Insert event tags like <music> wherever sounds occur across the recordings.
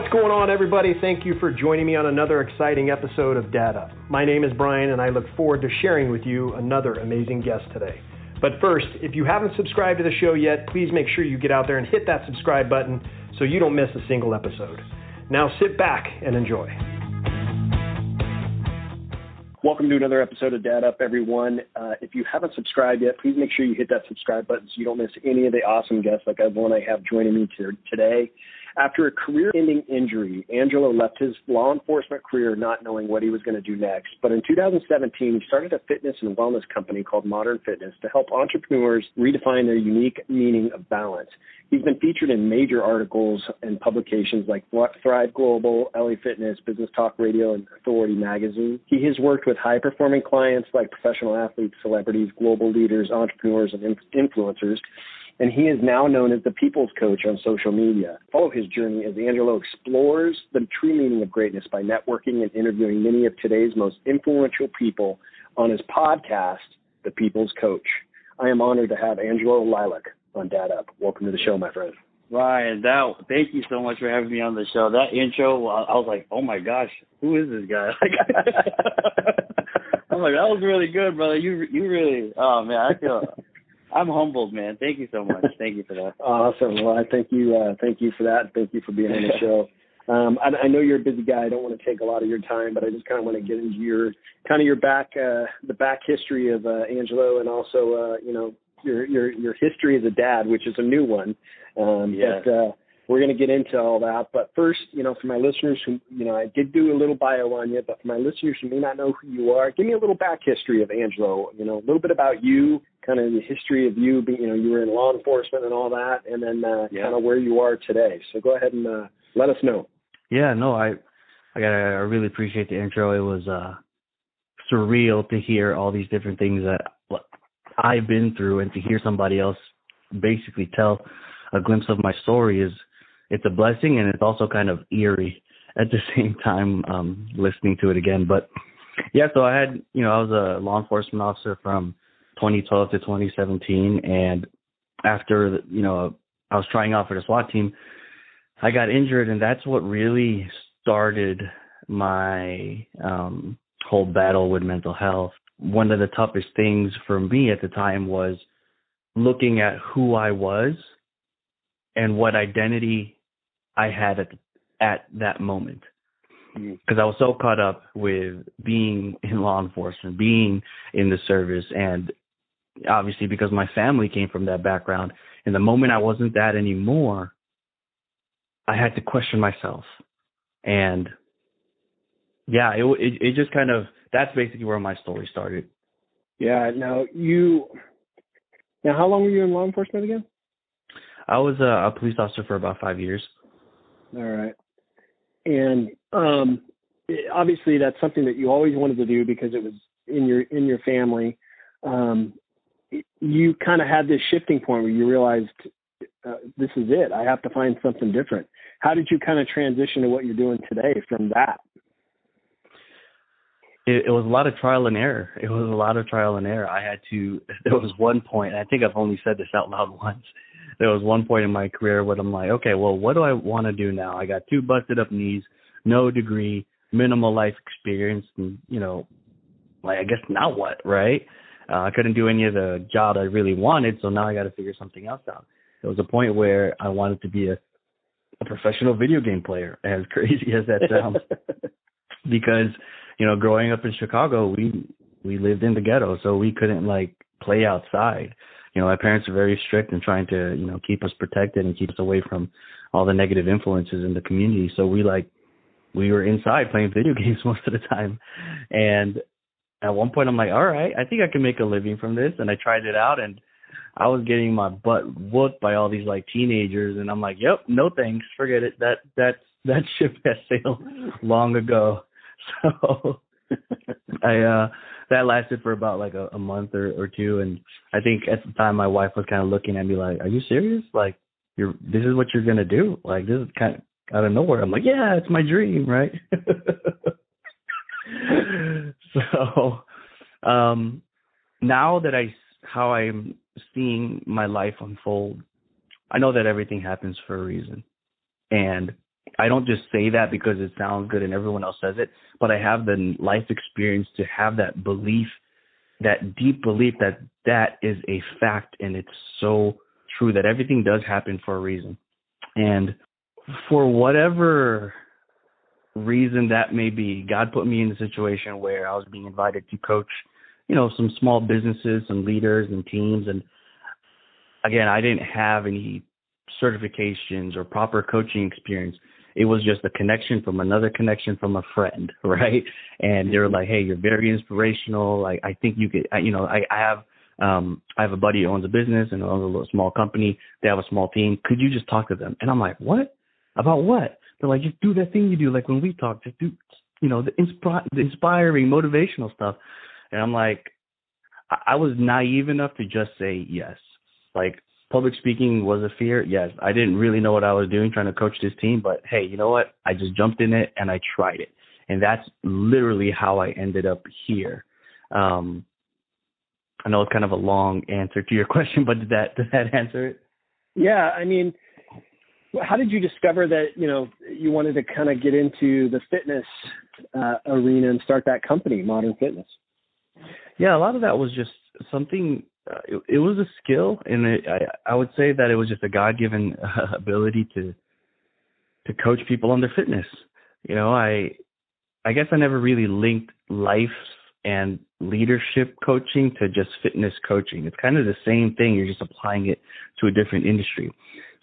What's going on, everybody? Thank you for joining me on another exciting episode of Dad Up. My name is Brian, and I look forward to sharing with you another amazing guest today. But first, if you haven't subscribed to the show yet, please make sure you get out there and hit that subscribe button so you don't miss a single episode. Now sit back and enjoy. Welcome to another episode of Dad Up, everyone. Uh, if you haven't subscribed yet, please make sure you hit that subscribe button so you don't miss any of the awesome guests like the one I have joining me today. After a career ending injury, Angelo left his law enforcement career not knowing what he was going to do next. But in 2017, he started a fitness and wellness company called Modern Fitness to help entrepreneurs redefine their unique meaning of balance. He's been featured in major articles and publications like Thrive Global, LA Fitness, Business Talk Radio, and Authority Magazine. He has worked with high performing clients like professional athletes, celebrities, global leaders, entrepreneurs, and influencers and he is now known as the People's Coach on social media. Follow his journey as Angelo explores the true meaning of greatness by networking and interviewing many of today's most influential people on his podcast, The People's Coach. I am honored to have Angelo Lilock on Dad Up. Welcome to the show, my friend. Ryan, that thank you so much for having me on the show. That intro, I was like, oh my gosh, who is this guy? <laughs> <laughs> I'm like, that was really good, brother. You you really, oh man, I feel I'm humbled, man. Thank you so much. Thank you for that. <laughs> awesome. Well, I thank you. Uh, thank you for that. Thank you for being on the show. <laughs> Um, I, I know you're a busy guy. I don't want to take a lot of your time, but I just kind of want to get into your kind of your back, uh, the back history of uh, Angelo, and also, uh, you know, your your your history as a dad, which is a new one. Um, yeah. But uh, we're going to get into all that. But first, you know, for my listeners who, you know, I did do a little bio on you, but for my listeners who may not know who you are, give me a little back history of Angelo. You know, a little bit about you, kind of the history of you. Being, you know, you were in law enforcement and all that, and then uh, yeah. kind of where you are today. So go ahead and uh, let us know. Yeah, no, I, I got, I really appreciate the intro. It was uh, surreal to hear all these different things that I've been through, and to hear somebody else basically tell a glimpse of my story is it's a blessing and it's also kind of eerie at the <laughs> same time um listening to it again. But yeah so i had you know i was a law enforcement officer from 2012 to 2017 and after you know i was trying out for the swat team i got injured. And that's what really started my um whole battle with mental health. One of the toughest things for me at the time was looking at who i was and what identity I had at at that moment because mm-hmm. I was so caught up with being in law enforcement, being in the service, and obviously because my family came from that background. And the moment I wasn't that anymore, I had to question myself, and yeah, it it, it just kind of that's basically where my story started. Yeah. Now you. Now, how long were you in law enforcement again? I was a, a police officer for about five years. All right. And um, obviously, that's something that you always wanted to do because it was in your in your family. Um, you kind of had this shifting point where you realized uh, this is it. I have to find something different. How did you kind of transition to what you're doing today from that? It, it was a lot of trial and error. It was a lot of trial and error. I had to. There was one point. I think I've only said this out loud <laughs> once there was one point in my career where I'm like, okay, well, what do I want to do now? I got two busted up knees, no degree, minimal life experience, and you know, like I guess now what, right? Uh, I couldn't do any of the job I really wanted, so now I got to figure something else out. There was a point where I wanted to be a, a professional video game player, <laughs> as crazy as that sounds, <laughs> because you know, growing up in Chicago, we we lived in the ghetto, so we couldn't like play outside you know, my parents are very strict in trying to, you know, keep us protected and keep us away from all the negative influences in the community. So we like we were inside playing video <laughs> games most of the time. And at one point I'm like, all right, I think I can make a living from this and I tried it out and I was getting my butt whooped by all these like teenagers and I'm like, Yep, no thanks, forget it. That that that <laughs> ship has sailed long ago. <laughs> So I uh that lasted for about like a, a month or, or two and I think at the time my wife was kind of looking at me like, Are you serious? Like you're this is what you're gonna do? Like this is kind of out of nowhere. I'm like, Yeah, it's my dream, right? <laughs> so um now that I how I'm seeing my life unfold, I know that everything happens for a reason. And I don't just say that because it sounds good and everyone else says it, but I have the life experience to have that belief, that deep belief that that is a fact and it's so true that everything does happen for a reason. And for whatever reason that may be, God put me in a situation where I was being invited to coach, you know, some small businesses, some leaders and teams. And again, I didn't have any certifications or proper coaching experience. It was just a connection from another connection from a friend, <laughs> right? And they were like, "Hey, you're very inspirational. Like, I think you could, I, you know, I, I have um, I have a buddy who owns a business and owns a little small company. They have a small team. Could you just talk to them? And I'm like, what? About what? They're like, just do that thing you do, like when we talk. Just do, you know, the, inspi- the inspiring, motivational stuff. And I'm like, I-, I was naive enough to just say yes. Like public speaking was a fear. Yes, I didn't really know what I was doing trying to coach this team, but hey, you know what? I just jumped in it and I tried it. And that's literally how I ended up here. Um, I know it's kind of a long answer to your <laughs> question, but did that did that answer it? Yeah, I mean, how did you discover that you know you wanted to kind of get into the fitness uh, arena and start that company, Modern Fitness? Yeah, a lot of that was just something. Uh, it, it, was a skill, and it, I I would say that it was just a God given uh, <laughs> ability to to coach people on their fitness. You know, I I guess I never really linked life and leadership coaching to just fitness coaching. It's kind of the same thing. You're just applying it to a different industry.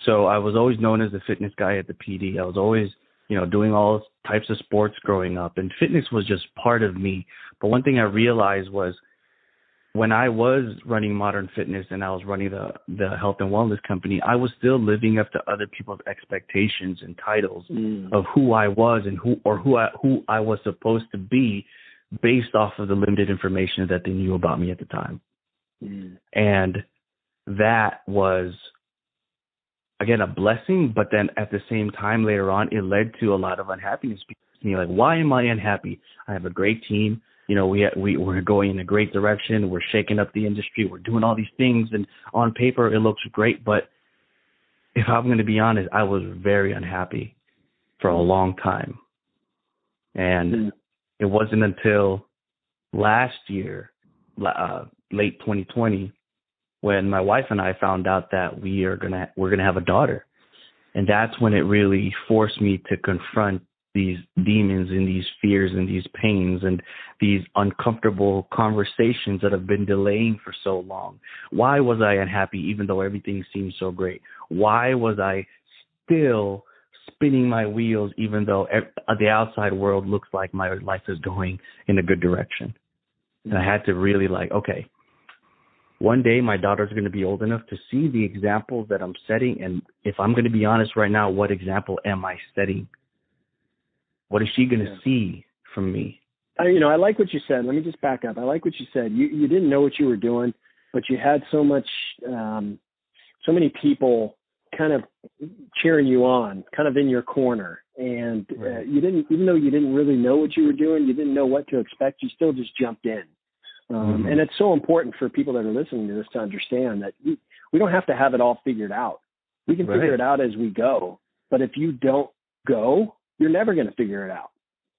So I was always known as the fitness guy at the PD. I was always, you know, doing all types of sports growing up, and fitness was just part of me. But one thing I realized was when I was running Modern Fitness and I was running the the health and wellness company, I was still living up to other people's expectations and titles mm. of who I was and who or who I who I was supposed to be based off of the limited information that they knew about me at the time. Mm. And that was again a blessing, but then at the same time later on it led to a lot of unhappiness. Because you like, why am I unhappy? I have a great team. You know, we we we're going in a great direction. We're shaking up the industry. We're doing all these things, and on paper it looks great. But if I'm going to be honest, I was very unhappy for a long time, and mm it wasn't until last year, uh, late 2020, when my wife and I found out that we are gonna we're gonna have a daughter, and that's when it really forced me to confront these demons and these fears and these pains and these uncomfortable conversations that have been delaying for so long. Why was I unhappy even though everything seemed so great? Why was I still spinning my wheels, even though uh, the outside world looks like my life is going in a good direction. And I had to really like, okay, one day my daughter's going to be old enough to see the examples that I'm setting. And if I'm going to be honest right now, what example am I setting? What is she going to yeah. see from me? I, you know, I like what you said. Let me just back up. I like what you said. You you didn't know what you were doing, but you had so much, um, so many people kind of cheering you on, kind of in your corner. And uh, right. uh, you didn't, even though you didn't really know what you were doing, you didn't know what to expect, you still just jumped in. Um, mm-hmm. And it's so important for people that are listening to this to understand that we, we don't have to have it all figured out. We can right. figure it out as we go. But if you don't go, you're never going to figure it out.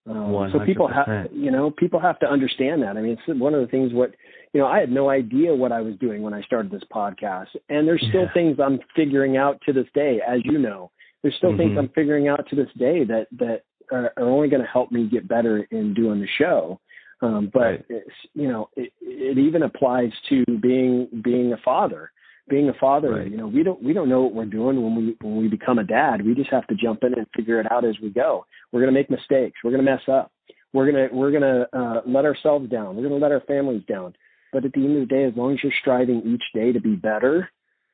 Um, so people have, you know, people have to understand that. I mean, it's one of the things what, you know, I had no idea what I was doing when I started this podcast, and there's still yeah. things I'm figuring out to this day, as you know. There's still mm-hmm. things I'm figuring out to this day that that are, are only going to help me get better in doing the show. Um, but right. it's, you know, it, it even applies to being being a father being a father, right. you know, we don't we don't know what we're doing when we when we become a dad. We just have to jump in and figure it out as we go. We're going to make mistakes. We're going to mess up. We're going to we're going to uh, let ourselves down. We're going to let our families down. But at the end of the day, as long as you're striving each day to be better,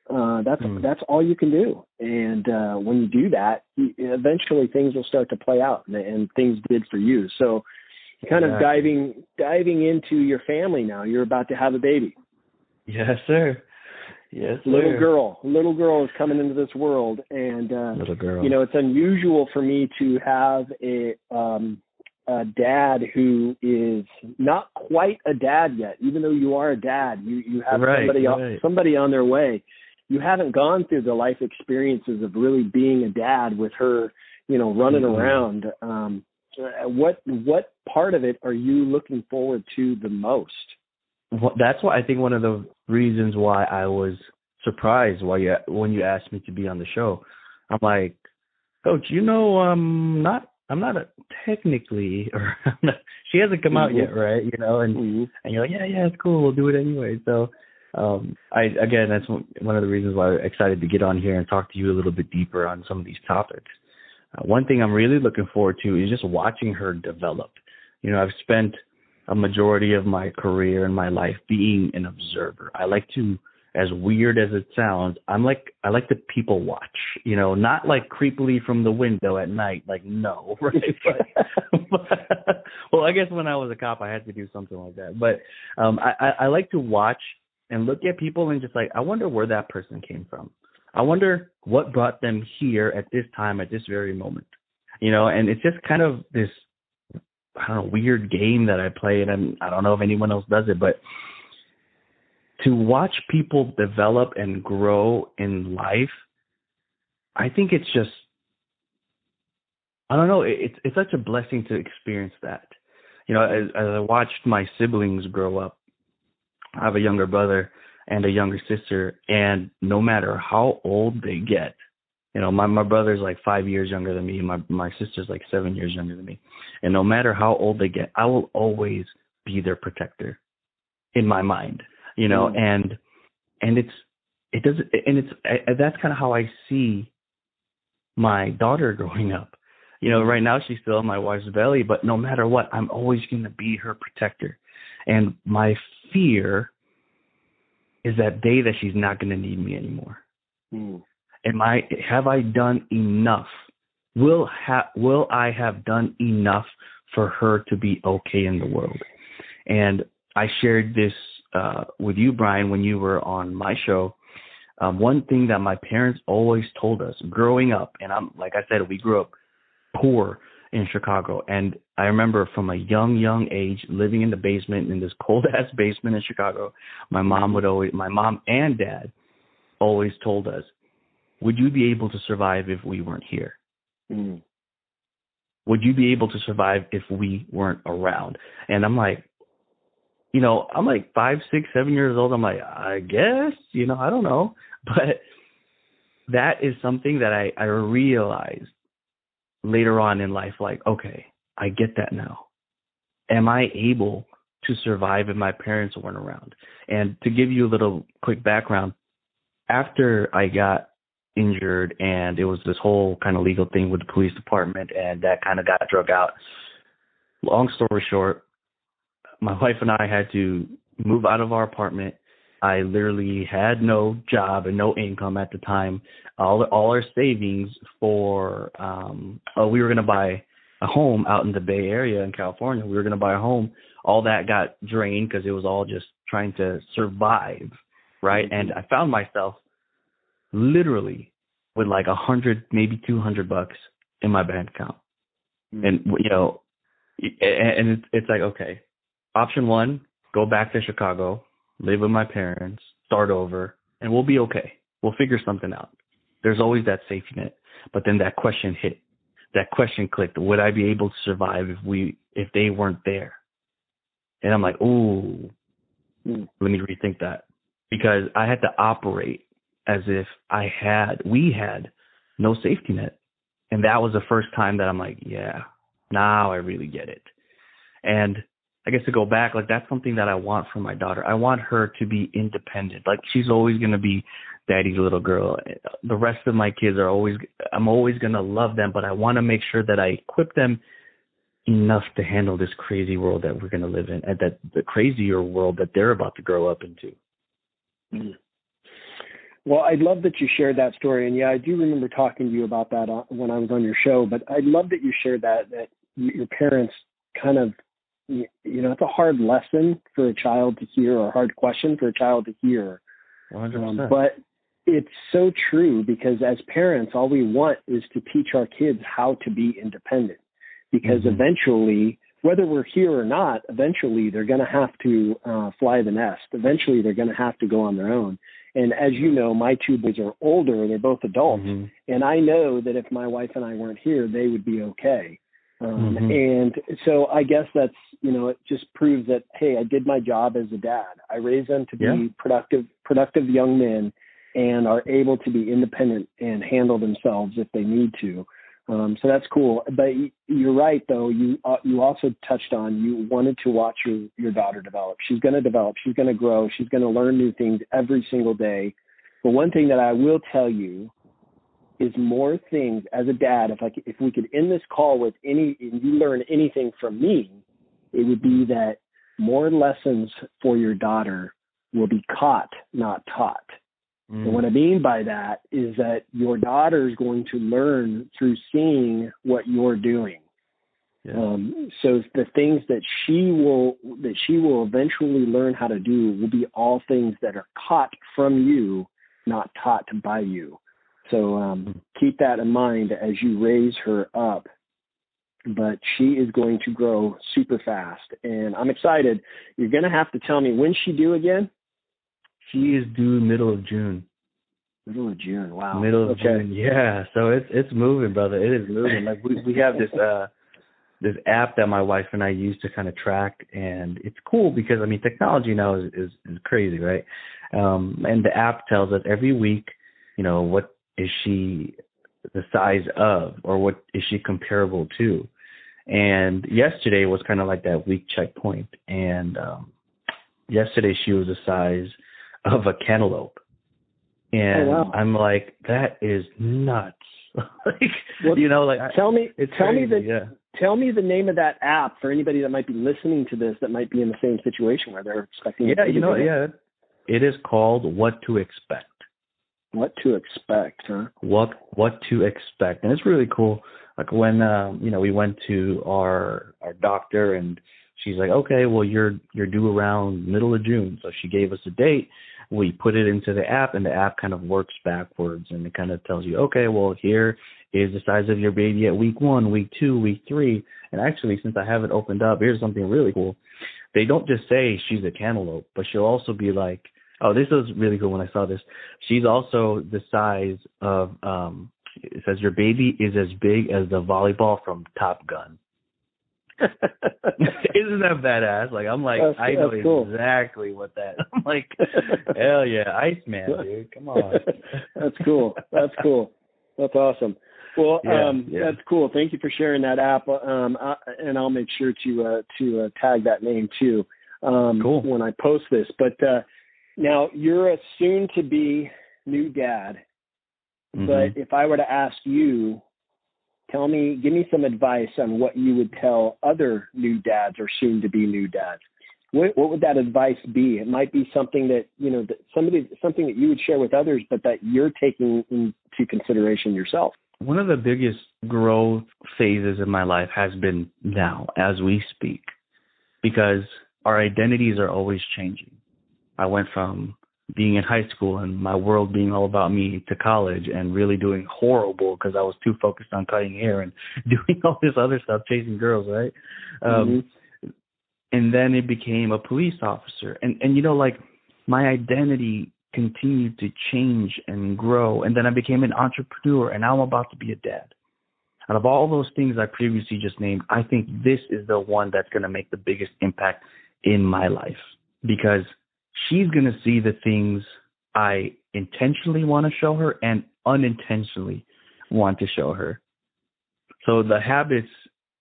uh, that's mm. that's all you can do. And uh, when you do that, eventually things will start to play out, and, and things did for you. So, kind of diving diving into your family now. You're about to have a baby. Yes, sir. Yes, little girl, little girl is coming into this world, and uh, little girl. You know, it's unusual for me to have a um, a dad who is not quite a dad yet. Even though you are a dad, you you have right, somebody right. somebody on their way. You haven't gone through the life experiences of really being a dad with her, you know, running mm-hmm. around. Um, what what part of it are you looking forward to the most? That's why I think one of the reasons why I was surprised why you when you asked me to be on the show. I'm like, Coach, you know, um, not I'm not a, technically, <laughs> or she hasn't come out mm-hmm. yet, right? You know, and mm-hmm. and you're like, yeah, yeah, it's cool, we'll do it anyway. So, um, I again, that's one of the reasons why I'm excited to get on here and talk to you a little bit deeper on some of these topics. Uh, one thing I'm really looking forward to is just watching her develop. You know, I've spent a majority of my career and my life being an observer. I like to as weird as it sounds, I'm like I like to people watch, you know, not like creepily from the window at night, like no, <laughs> right? but, <laughs> but, well, I guess when I was a cop, I had to do something like that. But um, I, I, I like to watch and look at people and just like I wonder where that person came from. I wonder what brought them here at this time, at this very moment, you know. And it's just kind of this I don't know weird game that I play, and I'm, I don't know if anyone else does it, but to watch people develop and grow in life, I think it's just I don't know, it's it's such a blessing to experience that. You know, as, as I watched my siblings grow up, I have a younger brother and a younger sister, and no matter how old they get, you know, my my brother's like five years younger than me, my my sister's like seven years younger than me, and no matter how old they get, I will always be their protector in my mind you know, mm. and and it's it does and it's that's kind of how I see my daughter <laughs> growing up. You know, right now she's still in my wife's belly, but no matter what, I'm always going to be her protector. And my fear is that day that she's not going to need me anymore. Mm. Am I have I done enough? Will ha, will I have done enough for her to be okay in the world? And I shared this uh, with you, Brian, when you were on my show, um, one thing that my parents always told us growing up, and I'm like I said, we grew up poor in Chicago, and I remember from a young, young age living in the basement in this <laughs> cold ass basement in Chicago. My mom would always, my mom and dad, always told us, "Would you be able to survive if we weren't here?" Mm. Would you be able to survive if we weren't around? And I'm like, you know, I'm like five, six, seven years old. I'm like, I guess, you know, I don't know. <laughs> But that is something that I, I realized later on in life, like, okay, I get that now. Am I able to survive if my parents weren't around? And to give you a little quick background, after I got injured and it was this whole kind of legal thing with the police department and that kind of got drug out. Long story short, my wife and I had to move out of our apartment. I literally had no job and no income at the time. All all our savings for um oh we were gonna buy a home out in the Bay Area in California. We were gonna buy a home. All that got drained because it was all just trying to survive, right? And I found myself literally with like a hundred, maybe two hundred bucks in my bank account, mm-hmm. and you know, and it's it's like okay, option one, go back to Chicago, live with my parents, start over, and we'll be okay. We'll figure something out. There's always that safety net. But then that question hit. That question clicked. Would I be able to survive if we if they weren't there? And I'm like, ooh, mm. let me rethink that. Because I had to operate as if I had we had no safety net. And that was the first time that I'm like, yeah, now I really get it. And I guess to go back, like that's something that I want for my daughter. I want her to be independent. Like she's always gonna be daddy's little girl. The rest of my kids are always I'm always gonna love them, but I want to make sure that I equip them enough to handle this crazy world that we're gonna live in, and that the crazier world that they're about to grow up into. Mm-hmm. Well, I'd love that you shared that story, and yeah, I do remember talking to you about that when I was on your show. But I love that you shared that that your parents kind of you, know, it's a hard lesson for a child to hear or a hard question for a child to hear. Um, but it's so true because as parents, all we want is to teach our kids how to be independent because mm-hmm. eventually whether we're here or not, eventually they're going to have to uh, fly the nest. Eventually they're going to have to go on their own. And as you know, my two boys are older; they're both adults, mm-hmm. and I know that if my wife and I weren't here, they would be okay. Um, mm-hmm. And so I guess that's you know it just proves that hey, I did my job as a dad. I raised them to be yeah. productive, productive young men, and are able to be independent and handle themselves if they need to. Um, so that's cool. But you're right, though. You uh, you also touched on you wanted to watch your your daughter develop. She's going to develop. She's going to grow. She's going to learn new things every single day. But one thing that I will tell you is more things as a dad. If I could, if we could end this call with any, and you learn anything from me, it would be that more lessons for your daughter will be caught, not taught. Mm. And what I mean by that is that your daughter is going to learn through seeing what you're doing. Yeah. Um, so the things that she will that she will eventually learn how to do will be all things that are caught from you, not taught by you. So um, mm. keep that in mind as you raise her up. But she is going to grow super fast, and I'm excited. You're going to have to tell me when she do again. She is due middle of June. Middle of June. Wow. Middle of okay. June. Yeah. So it's it's moving, brother. It is moving. Like we we have this uh this app that my wife and I use to kind of track, and it's cool because I mean technology now is is, is crazy, right? Um, and the app tells us every week, you know, what is she the size of, or what is she comparable to? And yesterday was kind of like that week checkpoint, and um, yesterday she was a size of a cantaloupe. And oh, wow. I'm like, that is nuts. <laughs> like, well, you know, like tell me, tell crazy, me the, yeah. tell me the name of that app for anybody that might be listening to this that might be in the same situation where they're expecting. Yeah, you know, yeah, it is called What to Expect. What to expect, huh? What What to expect, and it's really cool. Like when um, you know we went to our our doctor and she's like, okay, well you're you're due around middle of June, so she gave us a date we put it into the app and the app kind of works backwards and it kind of tells you, okay, well, here is the size of your baby at week one, week two, week three. And actually, since I have it opened up, here's something really cool. They don't just say she's a cantaloupe, but she'll also be like, oh, this was really cool when I saw this. She's also the size of, um, it says your baby is as big as the volleyball from Top Gun. <laughs> <laughs> Isn't that badass? Like I'm like that's, I know cool. exactly what that. <laughs> I'm like, hell yeah, Iceman, dude, come on. that's cool. That's cool. That's awesome. Well, yeah, um, yeah. that's cool. Thank you for sharing that app. Um, I, and I'll make sure to uh, to uh, tag that name too. Um, cool. When I post this, but uh, now you're a soon to be new dad. Mm-hmm. But if I were to ask you, Tell me, give me some advice on what you would tell other new dads or soon to be new dads. What, what would that advice be? It might be something that you know, that somebody something that you would share with others, but that you're taking into consideration yourself. One of the biggest growth phases in my life has been now, as we speak, because our identities are always changing. I went from being in high school and my world being all about me to college and really doing horrible because I was too focused on cutting hair and <laughs> doing all this other stuff, chasing girls, right? Um, mm-hmm. And then it became a police officer, and and you know like my identity continued to change and grow, and then I became an entrepreneur, and now I'm about to be a dad. Out of all those things I previously just named, I think this is the one that's going to make the biggest impact in my life because she's going to see the things I intentionally want to show her and unintentionally want to show her. So the habits,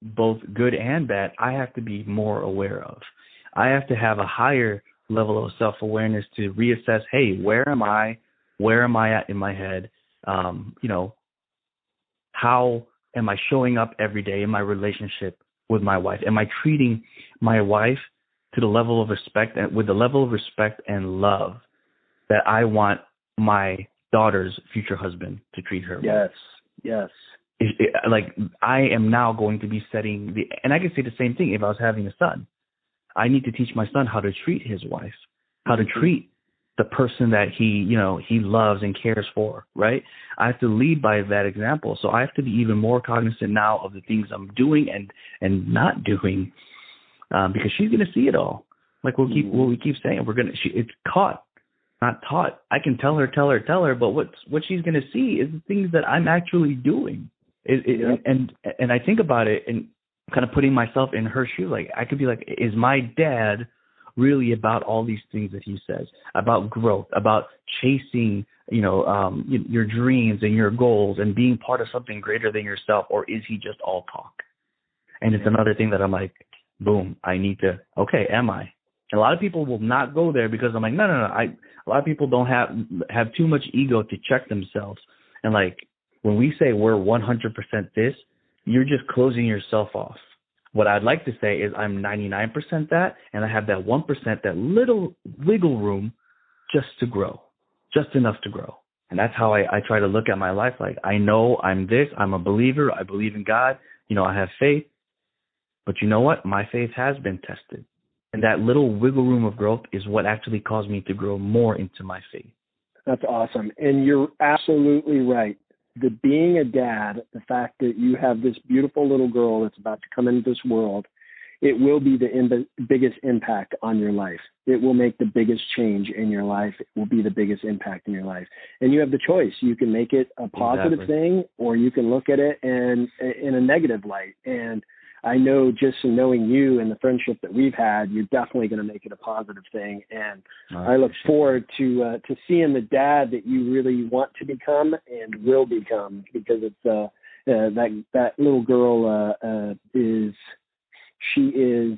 both good and bad, I have to be more aware of. I have to have a higher level of self awareness to reassess hey, where am I? Where am I at in my head? Um, you know, how am I showing up every day in my relationship with my wife? Am I treating my wife to the level of respect and with the level of respect and love that I want my daughter's future husband to treat her. Yes. With. Yes. It, it, like I am now going to be setting the, and I can say the same thing if I was having a son. I need to teach my son how to treat his wife, how to mm-hmm. treat the person that he, you know, he loves and cares for, right? I have to lead by that example. So I have to be even more cognizant now of the things I'm doing and and not doing um, because she's gonna see it all. Like we'll keep, what we keep saying, we're gonna. She, it's caught, not taught. I can tell her, tell her, tell her, but what's what she's gonna see is the things that I'm actually doing. It, it. And and I think about it and kind of putting myself in her shoe. Like I could be like, is my dad really about all these things that he says about growth, about chasing, you know, um, your dreams and your goals and being part of something greater than yourself, or is he just all talk? And it's another thing that I'm like, boom, I need to. Okay, am I? A lot of people will not go there because I'm like, no, no, no. I a lot of people don't have have too much ego to check themselves. And like when we say we're 100% this, you're just closing yourself off. What I'd like to say is I'm 99% that, and I have that 1%, that little wiggle room just to grow, just enough to grow. And that's how I, I try to look at my life. Like, I know I'm this, I'm a believer, I believe in God, you know, I have faith. But you know what? My faith has been tested. And that little wiggle room of growth is what actually caused me to grow more into my faith. That's awesome. And you're absolutely right. The being a dad, the fact that you have this beautiful little girl that's about to come into this world, it will be the in- biggest impact on your life. It will make the biggest change in your life. It will be the biggest impact in your life. And you have the choice. You can make it a positive Exactly. thing or you can look at it and in a negative light. And I know just in knowing you and the friendship that we've had, you're definitely going to make it a positive thing. And I look forward to uh, to seeing the dad that you really want to become and will become because it's uh, uh that that little girl uh, uh is she is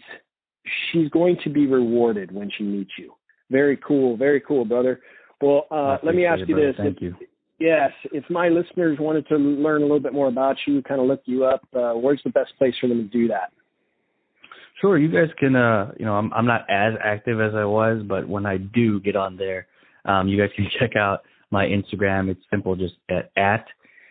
she's going to be rewarded when she meets you. Very cool, very cool, brother. Well, uh, let me ask you it, this: brother. Thank you. Yes, if my listeners wanted to learn a little bit more about you, kind of look you up, uh, where's the best place for them to do that? Sure, you guys can. Uh, you know, I'm I'm not as active as I was, but when I do get on there, um, you guys can <laughs> check out my Instagram. It's simple, just at, at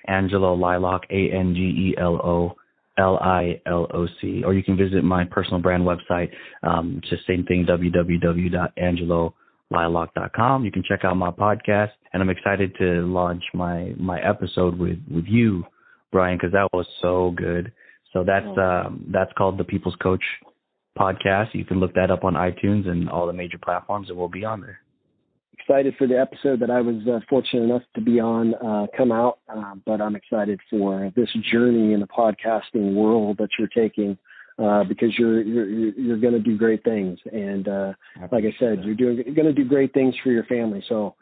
Angelo Lilock, A N G E L O L I L O C, or you can visit my personal brand website. Um, it's just same thing, www.angelolilock.com. You can check out my podcast, and I'm excited to launch my my episode with with you, Brian, because that was so good. So that's Oh. um, that's called the People's Coach podcast. You can look that up on iTunes and all the major platforms, and we'll be on there. excited for the episode that I was uh, fortunate enough to be on uh, come out, uh, but I'm excited for this journey in the podcasting world that you're taking uh, because you're you're you're going to do great things, and uh, like I said, you're doing you're going to do great things for your family. So,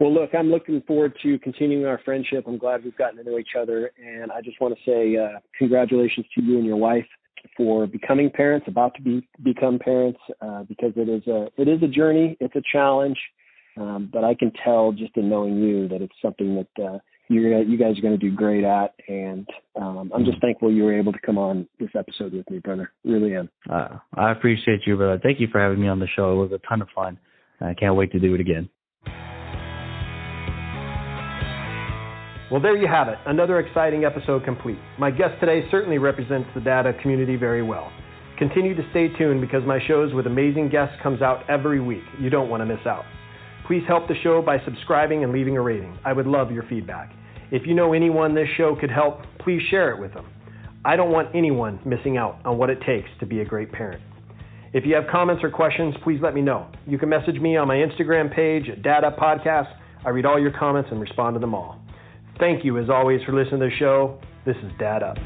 well, look, I'm looking forward to continuing our friendship. I'm glad we've gotten to know each other, and I just want to say uh, congratulations to you and your wife for becoming parents, about to be become parents, uh, because it is a it is a journey, it's a challenge. Um, but I can tell just in knowing you that it's something that uh, you're you guys are going to do great at, and um, I'm just thankful you were able to come on this episode with me, brother. Really am. Uh, I appreciate you, brother. Thank you for having me on the show. It was a ton of fun. I can't wait to do it again. Well, there you have it. Another exciting episode complete. My guest today certainly represents the Dad Up community very well. Continue to stay tuned because my shows with amazing guests comes out every week. You don't want to miss out. Please help the show by subscribing and leaving a rating. I would love your feedback. If you know anyone this show could help, please share it with them. I don't want anyone missing out on what it takes to be a great parent. If you have comments or questions, please let me know. You can message me on my Instagram page at Dad Up Podcast. I read all your comments and respond to them all. Thank you, as always, for listening to the show. This is Dad Up.